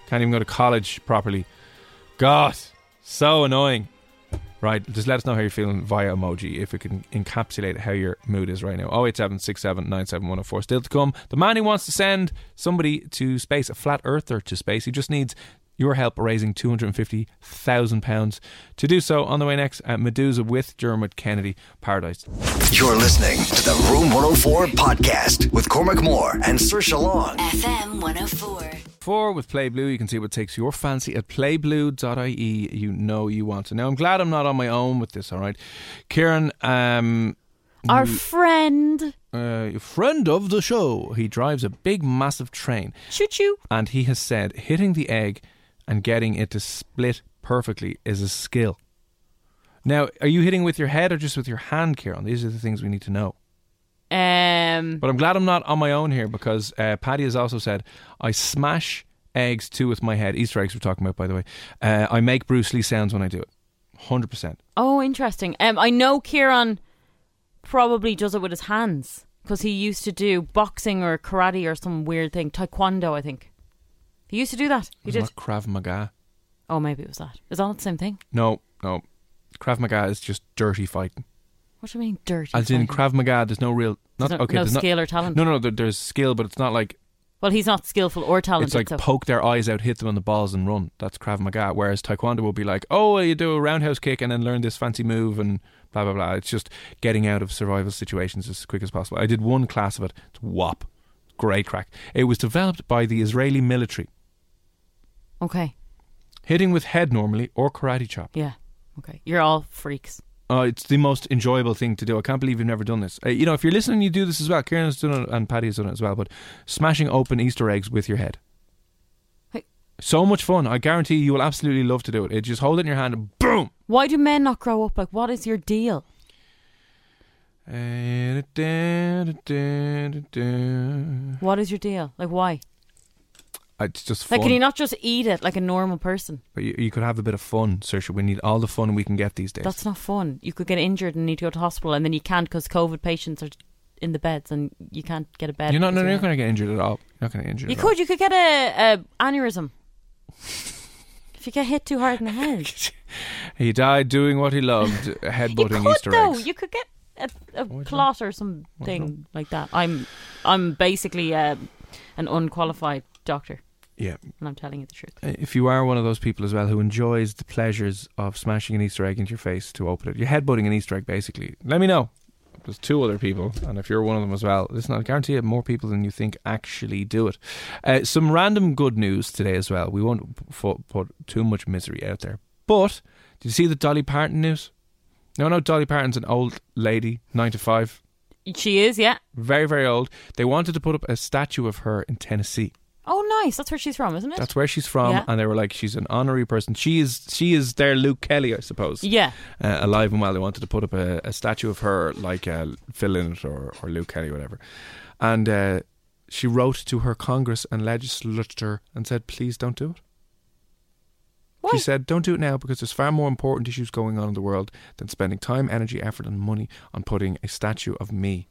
Speaker 7: Can't even go to college properly. God, so annoying. Right, just let us know how you're feeling via emoji if we can encapsulate how your mood is right now. 087 Still to come. The man who wants to send somebody to space, a flat earther to space, he just needs your help raising £250,000 to do so on the way next at Meduza with Dermot Kennedy Paradise.
Speaker 4: You're listening to the Room 104 podcast with Cormac Moore and Saoirse Long.
Speaker 5: FM 104.
Speaker 7: Four with Play Blue. You can see what takes your fancy at playblue.ie. You know you want to. Now, I'm glad I'm not on my own with this, all right? Kieran, um,
Speaker 6: Our
Speaker 7: you-
Speaker 6: friend.
Speaker 7: uh, friend of the show, he drives a big, massive train.
Speaker 6: Choo choo.
Speaker 7: And he has said hitting the egg and getting it to split perfectly is a skill. Now, are you hitting with your head or just with your hand, Kieran? These are the things we need to know.
Speaker 6: Um.
Speaker 7: But I'm glad I'm not on my own here because uh, Paddy has also said I smash eggs too with my head. Easter eggs we're talking about, by the way. Uh, I make Bruce Lee sounds when I do it. Hundred percent.
Speaker 6: Oh, interesting. Um, I know Kieran probably does it with his hands because he used to do boxing or karate or some weird thing, taekwondo. I think he used to do that. He did.
Speaker 7: not Krav Maga.
Speaker 6: Oh, maybe it was that. Is that not the same thing?
Speaker 7: No, no. Krav Maga is just dirty fighting.
Speaker 6: What do you mean dirty?
Speaker 7: As in
Speaker 6: fighting?
Speaker 7: Krav Maga, there's no real. Not
Speaker 6: There's no-
Speaker 7: okay.
Speaker 6: no
Speaker 7: there's
Speaker 6: skill or talent?
Speaker 7: No, no. There, there's skill, but it's not like
Speaker 6: Well, he's not skillful or talented.
Speaker 7: it's like
Speaker 6: so.
Speaker 7: poke their eyes out, hit them on the balls, and run. That's Krav Maga. Whereas Taekwondo will be like, oh, you do a roundhouse kick and then learn this fancy move and blah blah blah. It's just getting out of survival situations as quick as possible. I did one class of it. It's WAP. Great crack. It was developed by the Israeli military.
Speaker 6: okay.
Speaker 7: Hitting with head normally or karate chop.
Speaker 6: Yeah. Okay. You're all freaks.
Speaker 7: Uh, it's the most enjoyable thing to do. I can't believe you've never done this. Uh, you know, if you're listening, you do this as well. Kieran has done it and Paddy has done it as well. But smashing open Easter eggs with your head.
Speaker 6: Hey.
Speaker 7: So much fun. I guarantee you will absolutely love to do it. it. Just hold it in your hand and boom.
Speaker 6: Why do men not grow up? Like, what is your deal? What is your deal? Like, why?
Speaker 7: It's just fun.
Speaker 6: Like, can you not just eat it like a normal person?
Speaker 7: But you, you could have a bit of fun, Saoirse. We need all the fun we can get these days.
Speaker 6: That's not fun. You could get injured and need to go to hospital, and then you can't because COVID patients are in the beds, and you can't get a bed.
Speaker 7: you're not, no, you're not going to get injured at all. You're not going to get injured
Speaker 6: You
Speaker 7: at all.
Speaker 6: could. You could get a, a aneurysm (laughs) if you get hit too hard in the head. (laughs)
Speaker 7: He died doing what he loved, (laughs) headbutting
Speaker 6: could
Speaker 7: Easter
Speaker 6: though.
Speaker 7: eggs.
Speaker 6: You could get a, a clot or something like that. I'm I'm basically uh, an unqualified doctor,
Speaker 7: yeah.
Speaker 6: and I'm telling you the truth.
Speaker 7: If you are one of those people as well who enjoys the pleasures of smashing an Easter egg into your face to open it, you're headbutting an Easter egg basically. Let me know. There's two other people, and if you're one of them as well, listen, I guarantee you more people than you think actually do it. Uh, some random good news today as well. We won't put too much misery out there. But, did you see the Dolly Parton news? No, no, Dolly Parton's an old lady, 95,
Speaker 6: She is, yeah.
Speaker 7: very, very old. They wanted to put up a statue of her in Tennessee.
Speaker 6: Oh, nice. That's where she's from, isn't it?
Speaker 7: That's where she's from,
Speaker 6: Yeah.
Speaker 7: and they were like, she's an honorary person. She is, she is their Luke Kelly, I suppose.
Speaker 6: yeah.
Speaker 7: Uh, alive and well, they wanted to put up a, a statue of her, like uh, Phil Lynott or, or Luke Kelly, whatever. And uh, she wrote to her Congress and legislature and said, "Please don't do it."
Speaker 6: Why?
Speaker 7: She said, "Don't do it now because there's far more important issues going on in the world than spending time, energy, effort, and money on putting a statue of me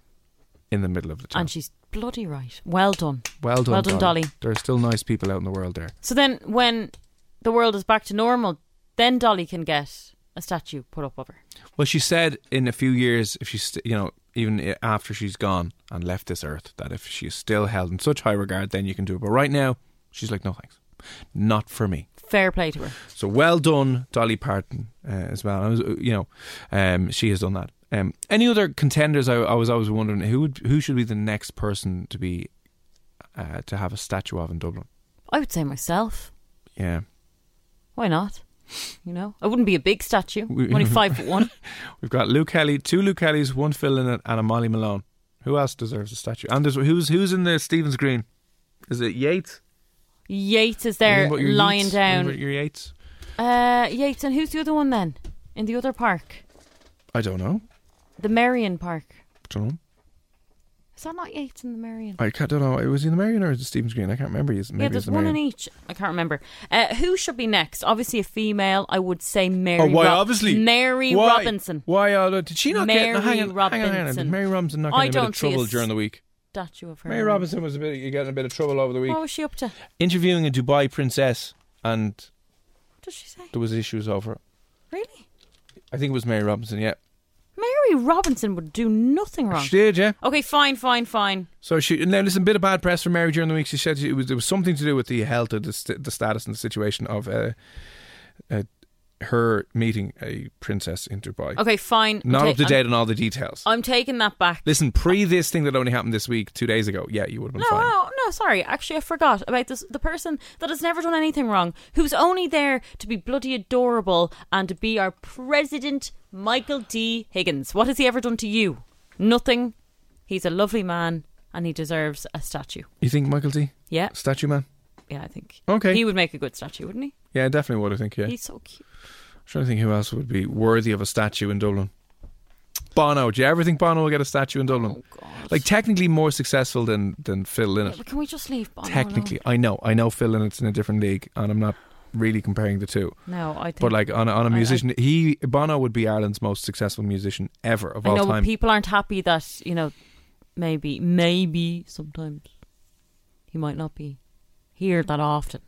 Speaker 7: in the middle of the town.
Speaker 6: And she's bloody right. Well done.
Speaker 7: well done,
Speaker 6: well done, Dolly.
Speaker 7: There are still nice people out in the world there.
Speaker 6: So then, when the world is back to normal, then Dolly can get a statue put up of her.
Speaker 7: Well, she said in a few years, if she's, st- you know, even after she's gone and left this earth, that if she's still held in such high regard, then you can do it. But right now, she's like, no thanks, not for me.
Speaker 6: Fair play to her.
Speaker 7: So well done, Dolly Parton, uh, as well. Was, uh, you know, um, she has done that. Um, any other contenders? I, I was always wondering who would, who should be the next person to be uh, to have a statue of in Dublin.
Speaker 6: I would say myself.
Speaker 7: Yeah,
Speaker 6: Why not? You know, I wouldn't be a big statue.
Speaker 7: We-
Speaker 6: Only (laughs) five foot one. (laughs)
Speaker 7: we've got Luke Kelly, two Luke Kellys, one Phil Lynott, and a Molly Malone. Who else deserves a statue? And who's who's in the Stephen's Green? Is it Yeats?
Speaker 6: Yeats is there
Speaker 7: What about your
Speaker 6: lying
Speaker 7: Yeats? What about
Speaker 6: down.
Speaker 7: Your Yeats?
Speaker 6: Uh, Yeats, and who's the other one then? In the other park,
Speaker 7: I don't know.
Speaker 6: The Merrion Park.
Speaker 7: don't know.
Speaker 6: Is that not Yeats in the Merrion?
Speaker 7: I can't, don't know. It was in the Merrion or is it Stephen's Green? I can't remember. Maybe
Speaker 6: yeah,
Speaker 7: it's
Speaker 6: there's
Speaker 7: the
Speaker 6: one
Speaker 7: Merrion.
Speaker 6: in each. I can't remember. Uh, who should be next? Obviously, a female. I would say Mary.
Speaker 7: Oh, why?
Speaker 6: Rob-
Speaker 7: obviously,
Speaker 6: Mary
Speaker 7: Why?
Speaker 6: Robinson.
Speaker 7: Why? Uh, did she not get?
Speaker 6: Mary
Speaker 7: No, hang on, hang on, hang on. Did
Speaker 6: Robinson.
Speaker 7: Mary Robinson not
Speaker 6: I
Speaker 7: get in a bit
Speaker 6: don't
Speaker 7: of
Speaker 6: see
Speaker 7: trouble during the week?
Speaker 6: Statue of her.
Speaker 7: Mary Robinson was a bit. You getting a bit of trouble over the week.
Speaker 6: What was she up to?
Speaker 7: Interviewing a Dubai princess, and
Speaker 6: What did she say?
Speaker 7: there was issues over. it.
Speaker 6: Really?
Speaker 7: I think it was Mary Robinson. Yeah,
Speaker 6: Mary Robinson would do nothing wrong.
Speaker 7: she did. Yeah.
Speaker 6: Okay, fine, fine, fine.
Speaker 7: So she now listen. Bit of bad press for Mary during the week. She said it was it was something to do with the health of the, st- the status and the situation of uh, uh, her meeting a princess in Dubai.
Speaker 6: Okay, fine.
Speaker 7: Not
Speaker 6: ta-
Speaker 7: up to date on all the details.
Speaker 6: I'm taking that back.
Speaker 7: Listen, pre this thing that only happened this week, two days ago, yeah, you would have been
Speaker 6: No,
Speaker 7: fine.
Speaker 6: no, no, sorry. Actually, I forgot about this. The person that has never done anything wrong, who's only there to be bloody adorable and to be our president, Michael D. Higgins. What has he ever done to you? Nothing. He's a lovely man and he deserves a statue.
Speaker 7: You think Michael D?
Speaker 6: Yeah,
Speaker 7: Statue man?
Speaker 6: Yeah, I think.
Speaker 7: Okay.
Speaker 6: He would make a good statue, wouldn't he?
Speaker 7: Yeah, definitely would, I think, yeah.
Speaker 6: He's so cute.
Speaker 7: I'm trying to think who else would be worthy of a statue in Dublin. Bono. Do you ever think Bono will get a statue in Dublin?
Speaker 6: Oh, God.
Speaker 7: Like, technically more successful than, than Phil
Speaker 6: Yeah,
Speaker 7: Lynott.
Speaker 6: but can we just leave Bono
Speaker 7: technically.
Speaker 6: alone?
Speaker 7: I know. I know Phil Lynott's in a different league, and I'm not really comparing the two.
Speaker 6: No, I think.
Speaker 7: But, like, on a, on a
Speaker 6: I- I-
Speaker 7: musician, he Bono would be Ireland's most successful musician ever of
Speaker 6: I
Speaker 7: all
Speaker 6: know
Speaker 7: time.
Speaker 6: people aren't happy that, you know, maybe, maybe sometimes he might not be here that often.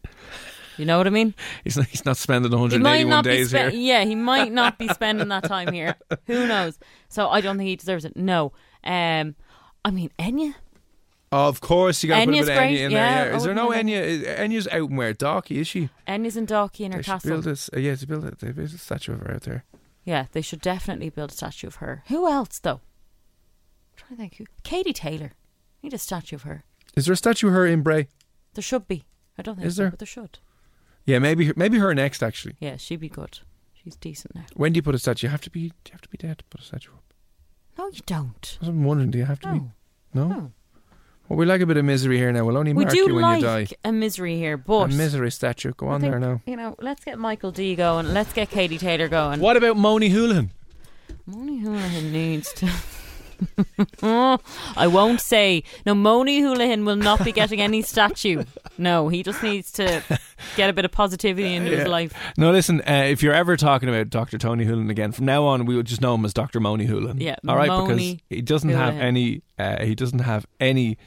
Speaker 6: You know what I mean?
Speaker 7: he's, not, he's not spending
Speaker 6: He
Speaker 7: 181
Speaker 6: might not be
Speaker 7: days
Speaker 6: spe-
Speaker 7: here.
Speaker 6: Yeah, he might not be (laughs) spending that time here. Who knows? So I don't think he deserves it. No. Um, I mean, Enya.
Speaker 7: Of course, you got to put a
Speaker 6: Enya's
Speaker 7: bit of
Speaker 6: great,
Speaker 7: Enya in
Speaker 6: yeah,
Speaker 7: there. Yeah. Is there no
Speaker 6: wouldn't
Speaker 7: Enya? Is- Enya's out and where? Dalkey, is she?
Speaker 6: Enya's in Dalkey in her
Speaker 7: They should
Speaker 6: castle.
Speaker 7: build this. Uh, yeah, to build it. They build a statue of her out there.
Speaker 6: Yeah, they should definitely build a statue of her. Who else though? I'm trying to think who. Katie Taylor. Need a statue of her.
Speaker 7: Is there a statue of her in Bray?
Speaker 6: There should be. I don't think
Speaker 7: Is
Speaker 6: so,
Speaker 7: there?
Speaker 6: but there should.
Speaker 7: Yeah, maybe maybe her next. Actually,
Speaker 6: Yeah, she'd be good. She's decent now.
Speaker 7: when do you put a statue? You have to be. Do you have to be dead to put a statue up?
Speaker 6: No, you don't.
Speaker 7: I'm wondering. Do you have to be?
Speaker 6: No.
Speaker 7: No.
Speaker 6: No.
Speaker 7: Well, we like a bit of misery here now. We'll only
Speaker 6: We
Speaker 7: mark
Speaker 6: do
Speaker 7: you when
Speaker 6: like
Speaker 7: you die.
Speaker 6: a misery here, but
Speaker 7: a misery statue. Go
Speaker 6: I
Speaker 7: on
Speaker 6: think,
Speaker 7: there now.
Speaker 6: You know, let's get Michael D going. Let's get Katie Taylor going.
Speaker 7: What about Moni Holohan?
Speaker 6: Moni Holohan needs to. (laughs) I won't say. No, Moni Holohan will not be getting any statue. No, he just needs to get a bit of positivity into
Speaker 7: Yeah.
Speaker 6: his life.
Speaker 7: No, listen. Uh, if you're ever talking about Dr. Tony Holohan again, from now on, we will just know him as Dr. Moni Holohan.
Speaker 6: Yeah,
Speaker 7: all right,
Speaker 6: Moni
Speaker 7: because he doesn't have any. Uh, he doesn't have any.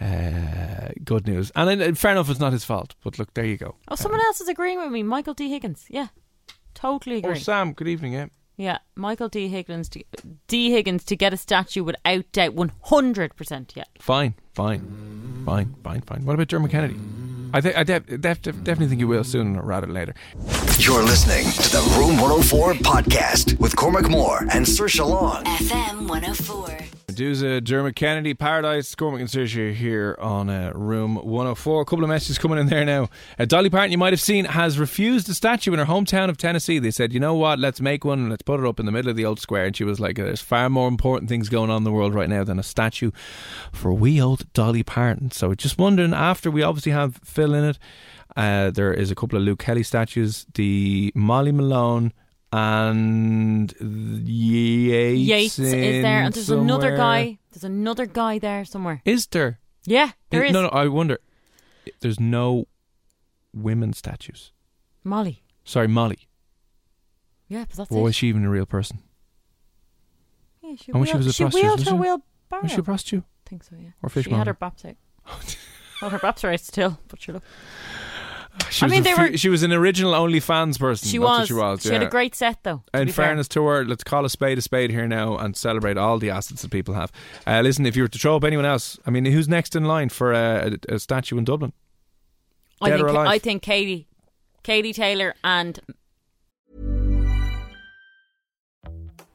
Speaker 7: Uh, good news, and uh, fair enough, it's not his fault. But look, there you go.
Speaker 6: Oh, someone else is agreeing with me. Michael D. Higgins. Yeah, totally
Speaker 7: Or
Speaker 6: agree.
Speaker 7: Sam, good evening. Yeah,
Speaker 6: Yeah, Michael D. Higgins. To, D. Higgins to get a statue without doubt, one hundred percent. Yeah.
Speaker 7: fine, fine, fine, fine, fine. What about Dermot Kennedy? I think I def- def- def- definitely think he will sooner rather than later.
Speaker 4: You're listening to the Room 104 podcast with Cormac Moore and Saoirse Long.
Speaker 5: FM 104.
Speaker 7: Meduza, Dermot Kennedy, Paradise, Cormac and Saoirse here on uh, Room 104. A couple of messages coming in there now. Uh, Dolly Parton, you might have seen, has refused a statue in her hometown of Tennessee. They said, you know what, let's make one and let's put it up in the middle of the old square. And she was like, there's far more important things going on in the world right now than a statue for wee old Dolly Parton. So just wondering, after we obviously have Phil Lynott, uh, there is a couple of Luke Kelly statues, the Molly Malone and Yeats,
Speaker 6: Yeats is there, and there's another guy. There's another guy there somewhere.
Speaker 7: Is there?
Speaker 6: Yeah, there is.
Speaker 7: No, no. I wonder. There's no women statues.
Speaker 6: Molly.
Speaker 7: Sorry, Molly.
Speaker 6: Yeah, but that's
Speaker 7: Or was she even a real person?
Speaker 6: Yeah, she oh,
Speaker 7: and when she was a
Speaker 6: she
Speaker 7: prostitute,
Speaker 6: wheeled her
Speaker 7: she?
Speaker 6: wheel Barrow.
Speaker 7: Was she a prostitute?
Speaker 6: I think so, yeah.
Speaker 7: Or
Speaker 6: She
Speaker 7: fishmonger?
Speaker 6: had her baps (laughs) out. well, her baps are out still, but she look.
Speaker 7: She
Speaker 6: I
Speaker 7: was
Speaker 6: mean, they
Speaker 7: fe-
Speaker 6: were-
Speaker 7: she was an original OnlyFans person.
Speaker 6: She
Speaker 7: That's what
Speaker 6: was.
Speaker 7: she was.
Speaker 6: had a great set, though.
Speaker 7: In
Speaker 6: be fair.
Speaker 7: fairness to her, let's call a spade a spade here now and celebrate all the assets that people have. Uh, listen, if you were to throw up anyone else, I mean, who's next in line for uh, a, a statue in Dublin?
Speaker 6: I think? I think Katie, Katie Taylor, and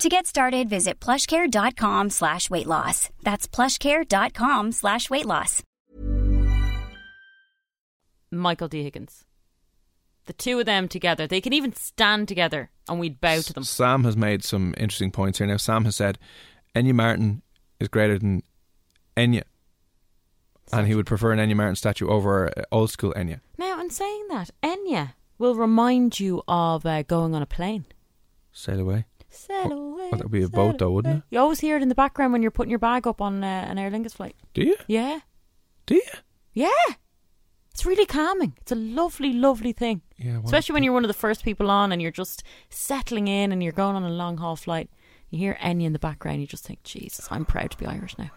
Speaker 9: To get started, visit plushcare.com slash weight loss. That's plushcare.com slash weight loss.
Speaker 6: Michael D. Higgins. The two of them together, they can even stand together, and we'd bow to them.
Speaker 7: Sam has made some interesting points here. Now, Sam has said Enya Martin is greater than Enya. And he would prefer an Enya Martin statue over old school Enya.
Speaker 6: Now, in saying that, Enya will remind you of uh, going on a plane.
Speaker 7: Sail away.
Speaker 6: Sail away.
Speaker 7: Well, that would be a boat, though, wouldn't
Speaker 6: it? You always hear it in the background when you're putting your bag up on uh, an Aer Lingus flight.
Speaker 7: Do you?
Speaker 6: Yeah.
Speaker 7: Do you?
Speaker 6: Yeah. It's really calming. It's a lovely, lovely thing.
Speaker 7: Yeah. well,
Speaker 6: Especially when you're one of the first people on and you're just settling in and you're going on a long haul flight. You hear Enya in the background, you just think, Jesus, I'm proud to be Irish now.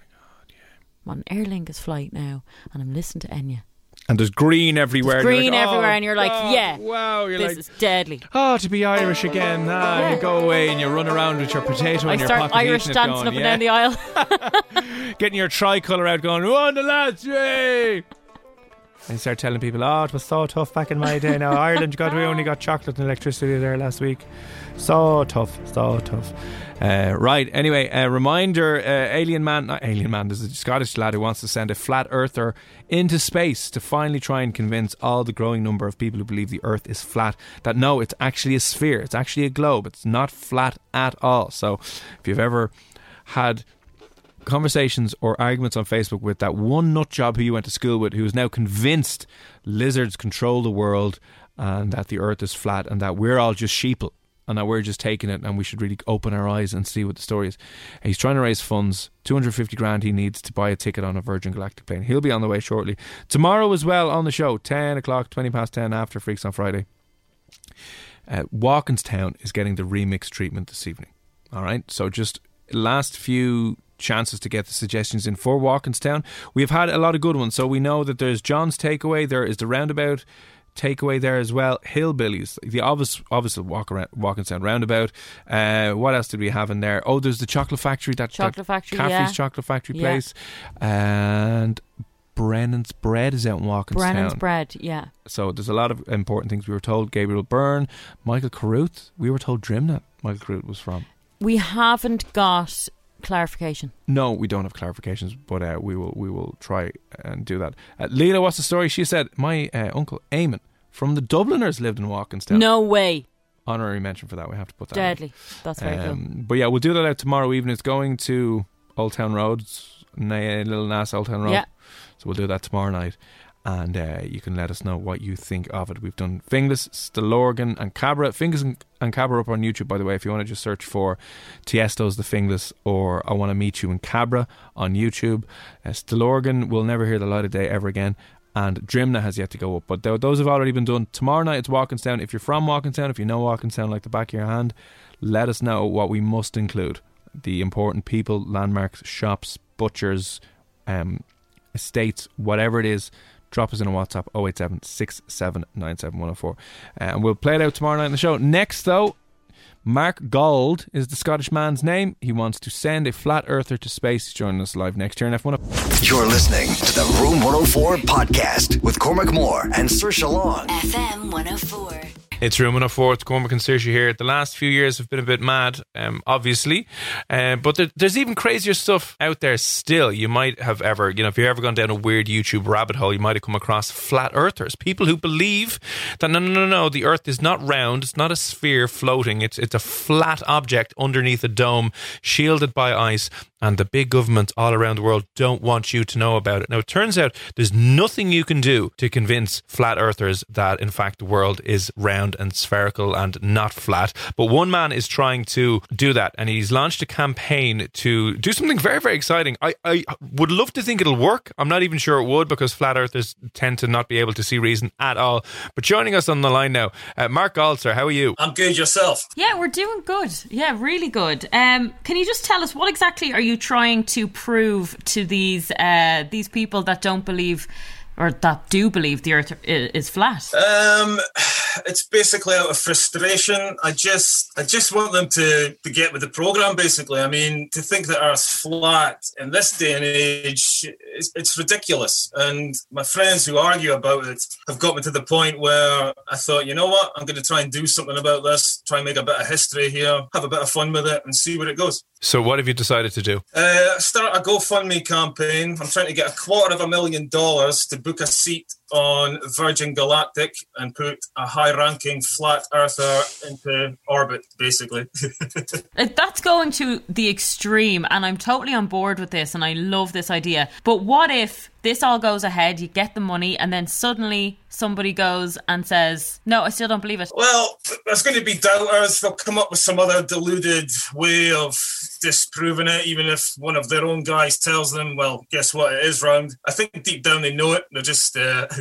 Speaker 6: I'm on an Aer Lingus flight now and I'm listening to Enya.
Speaker 7: And there's green everywhere.
Speaker 6: There's green
Speaker 7: like,
Speaker 6: everywhere
Speaker 7: "Oh,
Speaker 6: and you're like,
Speaker 7: God,
Speaker 6: yeah,
Speaker 7: Wow. You're
Speaker 6: this
Speaker 7: like,
Speaker 6: is deadly.
Speaker 7: oh, to be Irish again. Ah,
Speaker 6: Yeah.
Speaker 7: you go away and you run around with your potato
Speaker 6: I
Speaker 7: in your
Speaker 6: start
Speaker 7: pocket.
Speaker 6: Irish dancing
Speaker 7: going,
Speaker 6: up and down the aisle. (laughs) (laughs)
Speaker 7: Getting your tricolour out going, on the lads, yay! And you start telling people, oh, it was so tough back in my day. Now, (laughs) Ireland, God, we only got chocolate and electricity there last week. So tough, so tough. Uh, right, anyway, a reminder uh, Alien Man, not Alien Man, there's a Scottish lad who wants to send a flat earther into space to finally try and convince all the growing number of people who believe the earth is flat that no, it's actually a sphere, it's actually a globe, it's not flat at all. So if you've ever had conversations or arguments on Facebook with that one nut job who you went to school with who is now convinced lizards control the world and that the earth is flat and that we're all just sheeple and that we're just taking it and we should really open our eyes and see what the story is. He's trying to raise funds, 250 grand he needs to buy a ticket on a Virgin Galactic plane. He'll be on the way shortly. Tomorrow as well on the show, 10 o'clock, 20 past 10 after Freaks on Friday. Uh, Walkinstown is getting the remix treatment this evening. All right, so just last few chances to get the suggestions in for Walkinstown. We've had a lot of good ones. So we know that there's John's Takeaway, there is the Roundabout takeaway there as well. Hillbillies, the obvious, obvious walk around, Walkinstown Roundabout. Uh, what else did we have in there? Oh, there's the Chocolate Factory, that
Speaker 6: Chocolate
Speaker 7: that
Speaker 6: Factory,
Speaker 7: Caffrey's
Speaker 6: yeah.
Speaker 7: Chocolate Factory
Speaker 6: Yeah.
Speaker 7: place, and Brennan's Bread is out in Walkinstown.
Speaker 6: Brennan's bread, yeah.
Speaker 7: So there's a lot of important things we were told. Gabriel Byrne, Michael Carruth. We were told Drimnagh Michael Carruth was from.
Speaker 6: We haven't got clarification.
Speaker 7: No, we don't have clarifications, but uh, we will we will try and do that. Uh, Leela, what's the story? She said my uh, uncle Eamon from the Dubliners lived in Walkinstown.
Speaker 6: No way.
Speaker 7: honorary mention for that. We have to put that. in.
Speaker 6: Deadly. That's very cool.
Speaker 7: Um, But yeah, we'll do that out tomorrow evening. It's going to Old Town Road, Lil Nas Old Town Road.
Speaker 6: Yeah.
Speaker 7: So we'll do that tomorrow night. And uh, you can let us know what you think of it. We've done Finglas, Stillorgan, and Cabra. Finglas and, and Cabra up on YouTube, by the way. If you want to just search for Tiesto's The Finglas or I Want to Meet You in Cabra on YouTube. Uh, Stillorgan will never hear the light of day ever again. and Drimnagh has yet to go up. But th- those have already been done. Tomorrow night it's Walkinstown. If you're from Walkinstown, if you know Walkinstown like the back of your hand, let us know what we must include. The important people, landmarks, shops, butchers, um, estates, whatever it is, drop us in a WhatsApp 087 6797 uh, And we'll play it out tomorrow night in the show. Next, though, Mark Gauld is the Scottish man's name. He wants to send a flat earther to space. He's joining us live next year in F1.
Speaker 4: You're listening to the Room 104 podcast with Cormac Moore and Saoirse Long.
Speaker 5: FM 104.
Speaker 7: It's Room 104. It's Cormac and Saoirse here. The last few years have been a bit mad, um, obviously. Uh, but there, there's even crazier stuff out there still. You might have ever, you know, if you've ever gone down a weird YouTube rabbit hole, you might have come across flat earthers. People who believe that no, no, no, no, the earth is not round. It's not a sphere floating. It's, it's a flat object underneath a dome, shielded by ice and the big governments all around the world don't want you to know about it. Now, it turns out there's nothing you can do to convince flat earthers that, in fact, the world is round and spherical and not flat. But one man is trying to do that, and he's launched a campaign to do something very, very exciting. I, I would love to think it'll work. I'm not even sure it would because flat earthers tend to not be able to see reason at all. But joining us on the line now, uh, Mark Galzer, how are you?
Speaker 10: I'm good, yourself?
Speaker 6: Yeah, we're doing good. Yeah, really good. Um, can you just tell us what exactly are you you trying to prove to these uh, these people that don't believe or that do believe the Earth is flat?
Speaker 10: Um, it's basically out of frustration. I just, I just want them to to get with the program. Basically, I mean, to think that Earth's flat in this day and age, it's, it's ridiculous. And my friends who argue about it have got me to the point where I thought, you know what, I'm going to try and do something about this. Try and make a bit of history here, have a bit of fun with it, and see where it goes.
Speaker 7: So, what have you decided to do?
Speaker 10: Uh, start a GoFundMe campaign. I'm trying to get a quarter of a million dollars to book a seat on Virgin Galactic and put a high ranking flat earther into orbit, basically. (laughs)
Speaker 6: Uh, that's going to the extreme, and I'm totally on board with this, and I love this idea. But what if this all goes ahead, you get the money, and then suddenly somebody goes and says, No, I still don't believe it?
Speaker 10: Well, there's going to be doubters. They'll come up with some other deluded way of disproving it, even if one of their own guys tells them, Well, guess what? It is round. I think deep down they know it. They're just. Uh, (laughs)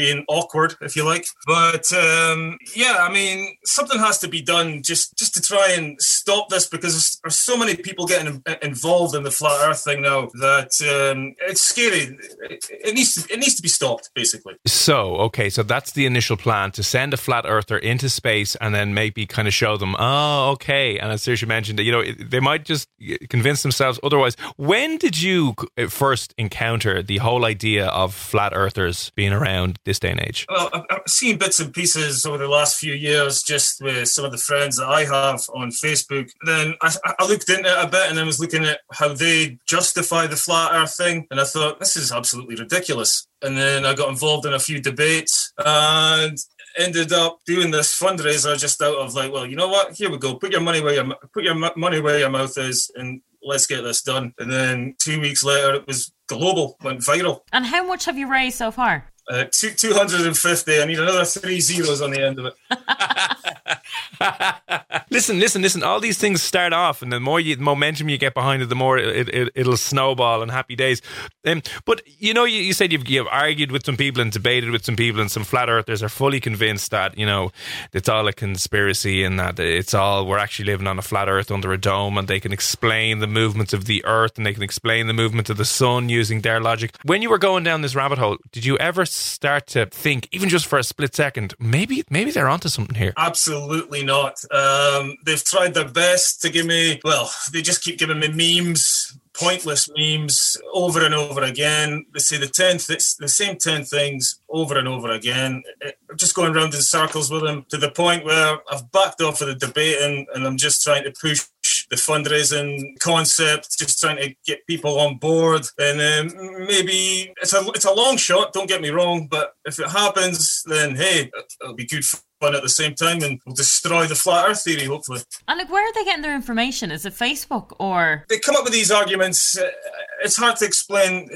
Speaker 10: being awkward, if you like. But um, yeah, I mean, something has to be done just just to try and stop this because there's, so many people getting involved in the flat Earth thing now that um, it's scary. It, it, needs to it needs to be stopped, basically.
Speaker 7: So okay, so that's the initial plan to send a flat Earther into space and then maybe kind of show them, oh, okay. And as Saoirse mentioned, you know, they might just convince themselves otherwise. When did you first encounter the whole idea of flat Earthers being around? This day and age?
Speaker 10: Well, I've seen bits and pieces over the last few years just with some of the friends that I have on Facebook. Then I, I looked into it a bit and I was looking at how they justify the flat earth thing. And I thought, this is absolutely ridiculous. And then I got involved in a few debates and ended up doing this fundraiser just out of like, well, you know what? Here we go. Put your money where your put your money where your mouth is, and let's get this done. And then two weeks later, it was global, went viral.
Speaker 6: And how much have you raised so far?
Speaker 10: Uh, two, 250. I need another three zeros on the end of it. (laughs) (laughs)
Speaker 7: listen, listen, listen. All these things start off, and the more you, momentum you get behind it, the more it, it, will snowball and happy days. Um, but you know, you, you said you've, you've argued with some people and debated with some people, and some flat earthers are fully convinced that you know it's all a conspiracy and that it's all we're actually living on a flat earth under a dome, and they can explain the movements of the earth and they can explain the movement of the sun using their logic. When you were going down this rabbit hole, did you ever start to think, even just for a split second, maybe maybe they're onto something here?
Speaker 10: Absolutely not. Um, they've tried their best to give me, well, they just keep giving me memes, pointless memes over and over again. They say the 10 th- the same 10 things over and over again. I'm just going around in circles with them to the point where I've backed off of the debating and I'm just trying to push the fundraising concept, just trying to get people on board. And um, maybe it's a it's a long shot. Don't get me wrong, but if it happens, then hey, it'll be good fun at the same time, and we'll destroy the flat Earth theory. Hopefully.
Speaker 6: And like, where are they getting their information? Is it Facebook or
Speaker 10: they come up with these arguments? Uh, it's hard to explain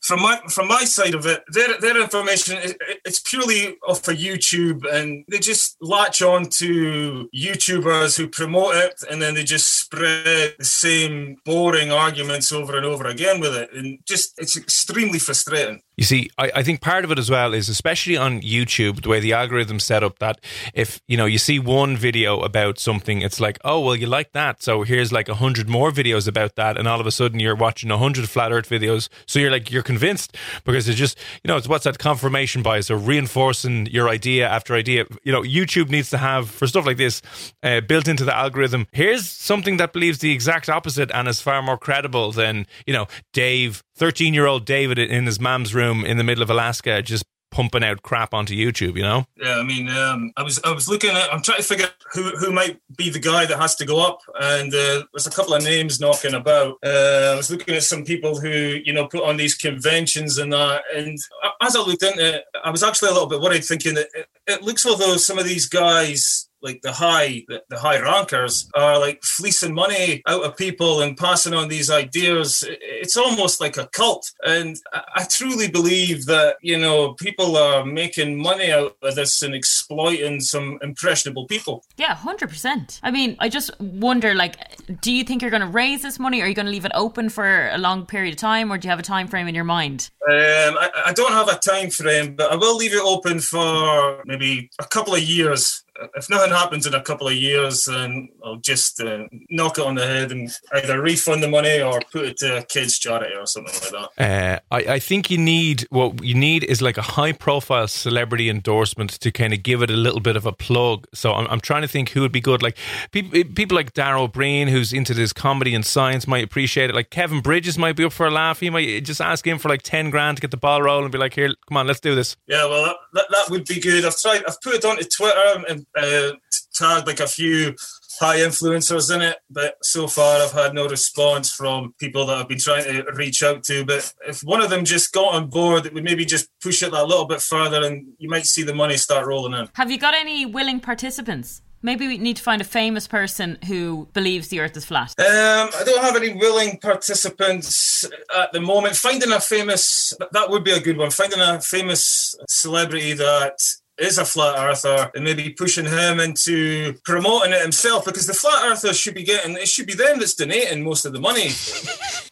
Speaker 10: from my from my side of it, their their information it's purely off of YouTube, and they just latch on to YouTubers who promote it, and then they just spread the same boring arguments over and over again with it, and just it's extremely frustrating.
Speaker 7: You see, I, I think part of it as well is especially on YouTube, the way the algorithm's set up that if, you know, you see one video about something, it's like, oh, well, you like that. So here's like a hundred more videos about that. And all of a sudden you're watching a hundred flat earth videos. So you're like, you're convinced because it's just, you know, it's what's that confirmation bias or reinforcing your idea after idea. You know, YouTube needs to have, for stuff like this, uh, built into the algorithm. Here's something that believes the exact opposite and is far more credible than, you know, Dave, 13 year old David in his mom's room in the middle of Alaska just pumping out crap onto YouTube, you know?
Speaker 10: Yeah, I mean, um, I was I was looking at, I'm trying to figure out who who might be the guy that has to go up, and uh, there's a couple of names knocking about. Uh, I was looking at some people who you know put on these conventions and that, and as I looked into it, I was actually a little bit worried, thinking that it, it looks although some of these guys like the high the, the, high rankers are like fleecing money out of people and passing on these ideas. It's almost like a cult. And i truly believe that you know people are making money out of this and exploiting some impressionable people.
Speaker 6: Yeah 100% i mean i just wonder like do you think you're going to raise this money? Or are you going to leave it open for a long period of time or do you have a time frame in your mind?
Speaker 10: Um, I, I don't have a time frame but i will leave it open for maybe a couple of years if nothing happens in a couple of years, then I'll just uh, knock it on the head and either refund the money or put it to a kids' charity or something like
Speaker 7: that. Uh, I, I think you need what you need is like a high profile celebrity endorsement to kind of give it a little bit of a plug. So I'm, I'm trying to think who would be good. Like people, people like Dara Ó Briain, who's into this comedy and science, might appreciate it. Like Kevin Bridges might be up for a laugh. He might just ask him for like 10 grand to get the ball rolling and be like, here, come on, let's do this.
Speaker 10: Yeah, well, that, that, that would be good. I've tried, I've put it onto Twitter and uh, tagged like a few high influencers in it, but so far I've had no response from people that I've been trying to reach out to. But if one of them just got on board, it would maybe just push it a little bit further and you might see the money start rolling in.
Speaker 6: Have you got any willing participants? Maybe we need to find a famous person who believes the earth is flat.
Speaker 10: Um, I don't have any willing participants at the moment. Finding a famous, that would be a good one. Finding a famous celebrity that is a flat earther and maybe pushing him into promoting it himself because the flat earthers should be getting it should be them that's donating most of the money. (laughs)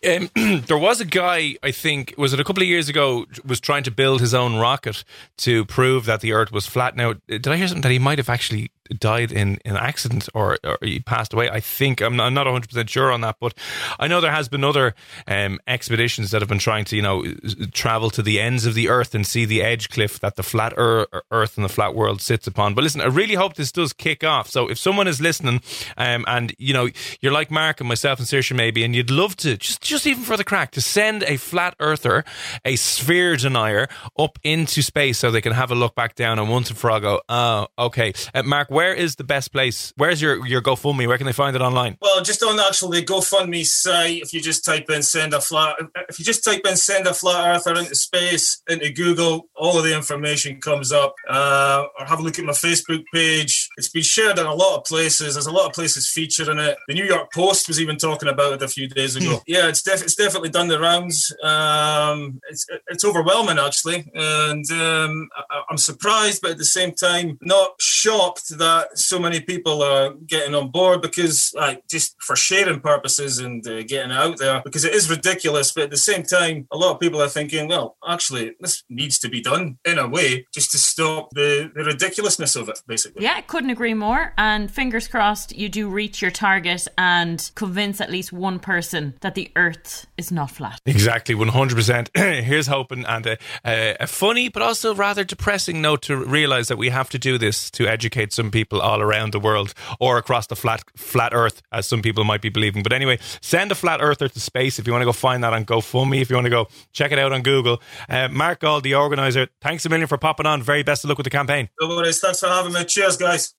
Speaker 7: Um, (clears throat) there was a guy, I think, was it a couple of years ago, was trying to build his own rocket to prove that the Earth was flat. Now, did I hear something that he might have actually died in, an accident or, or he passed away. I think I'm not, I'm not 100% sure on that, but I know there has been other um, expeditions that have been trying to, you know, travel to the ends of the earth and see the edge cliff that the flat earth and the flat world sits upon. But listen, I really hope this does kick off. So if someone is listening um, and, you know, you're like Mark and myself and Saoirse maybe, and you'd love to, just, just even for the crack, to send a flat earther, a sphere denier up into space so they can have a look back down and once and for all go, oh, okay. Uh, Mark, where is the best place? Where's your, your GoFundMe? Where can they find it online?
Speaker 10: Well, just on actually the GoFundMe site, if you just type in send a flat, if you just type in send a flat earther into space into Google, all of the information comes up. Uh, or have a look at my Facebook page. It's been shared in a lot of places. There's a lot of places featuring it. The New York Post was even talking about it a few days ago. Hmm. yeah, it's, def- it's definitely done the rounds. Um, it's it's overwhelming actually, and um, I- I'm surprised, but at the same time, not shocked that that so many people are getting on board because, like, just for sharing purposes and uh, getting out there, because it is ridiculous. But at the same time, a lot of people are thinking, well, actually, this needs to be done in a way just to stop the, the ridiculousness of it, basically.
Speaker 6: Yeah, couldn't agree more. And fingers crossed, you do reach your target and convince at least one person that the Earth is not flat.
Speaker 7: Exactly, 100%. (clears throat) Here's hoping and a, a, a funny but also rather depressing note to realize that we have to do this to educate some people people all around the world or across the flat flat Earth, as some people might be believing. But anyway, send a flat earther to space if you want to go find that on GoFundMe. If you want to go check it out on Google, uh, Mark Gauld, the organizer, thanks a million for popping on. Very best of luck with the campaign.
Speaker 10: No worries. Thanks for having me. Cheers, guys.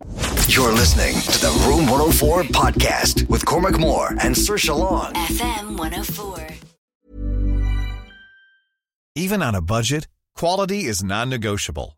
Speaker 4: You're listening to the Room 104 podcast with Cormac Moore and Saoirse Long.
Speaker 5: FM 104.
Speaker 11: Even on a budget, quality is non-negotiable.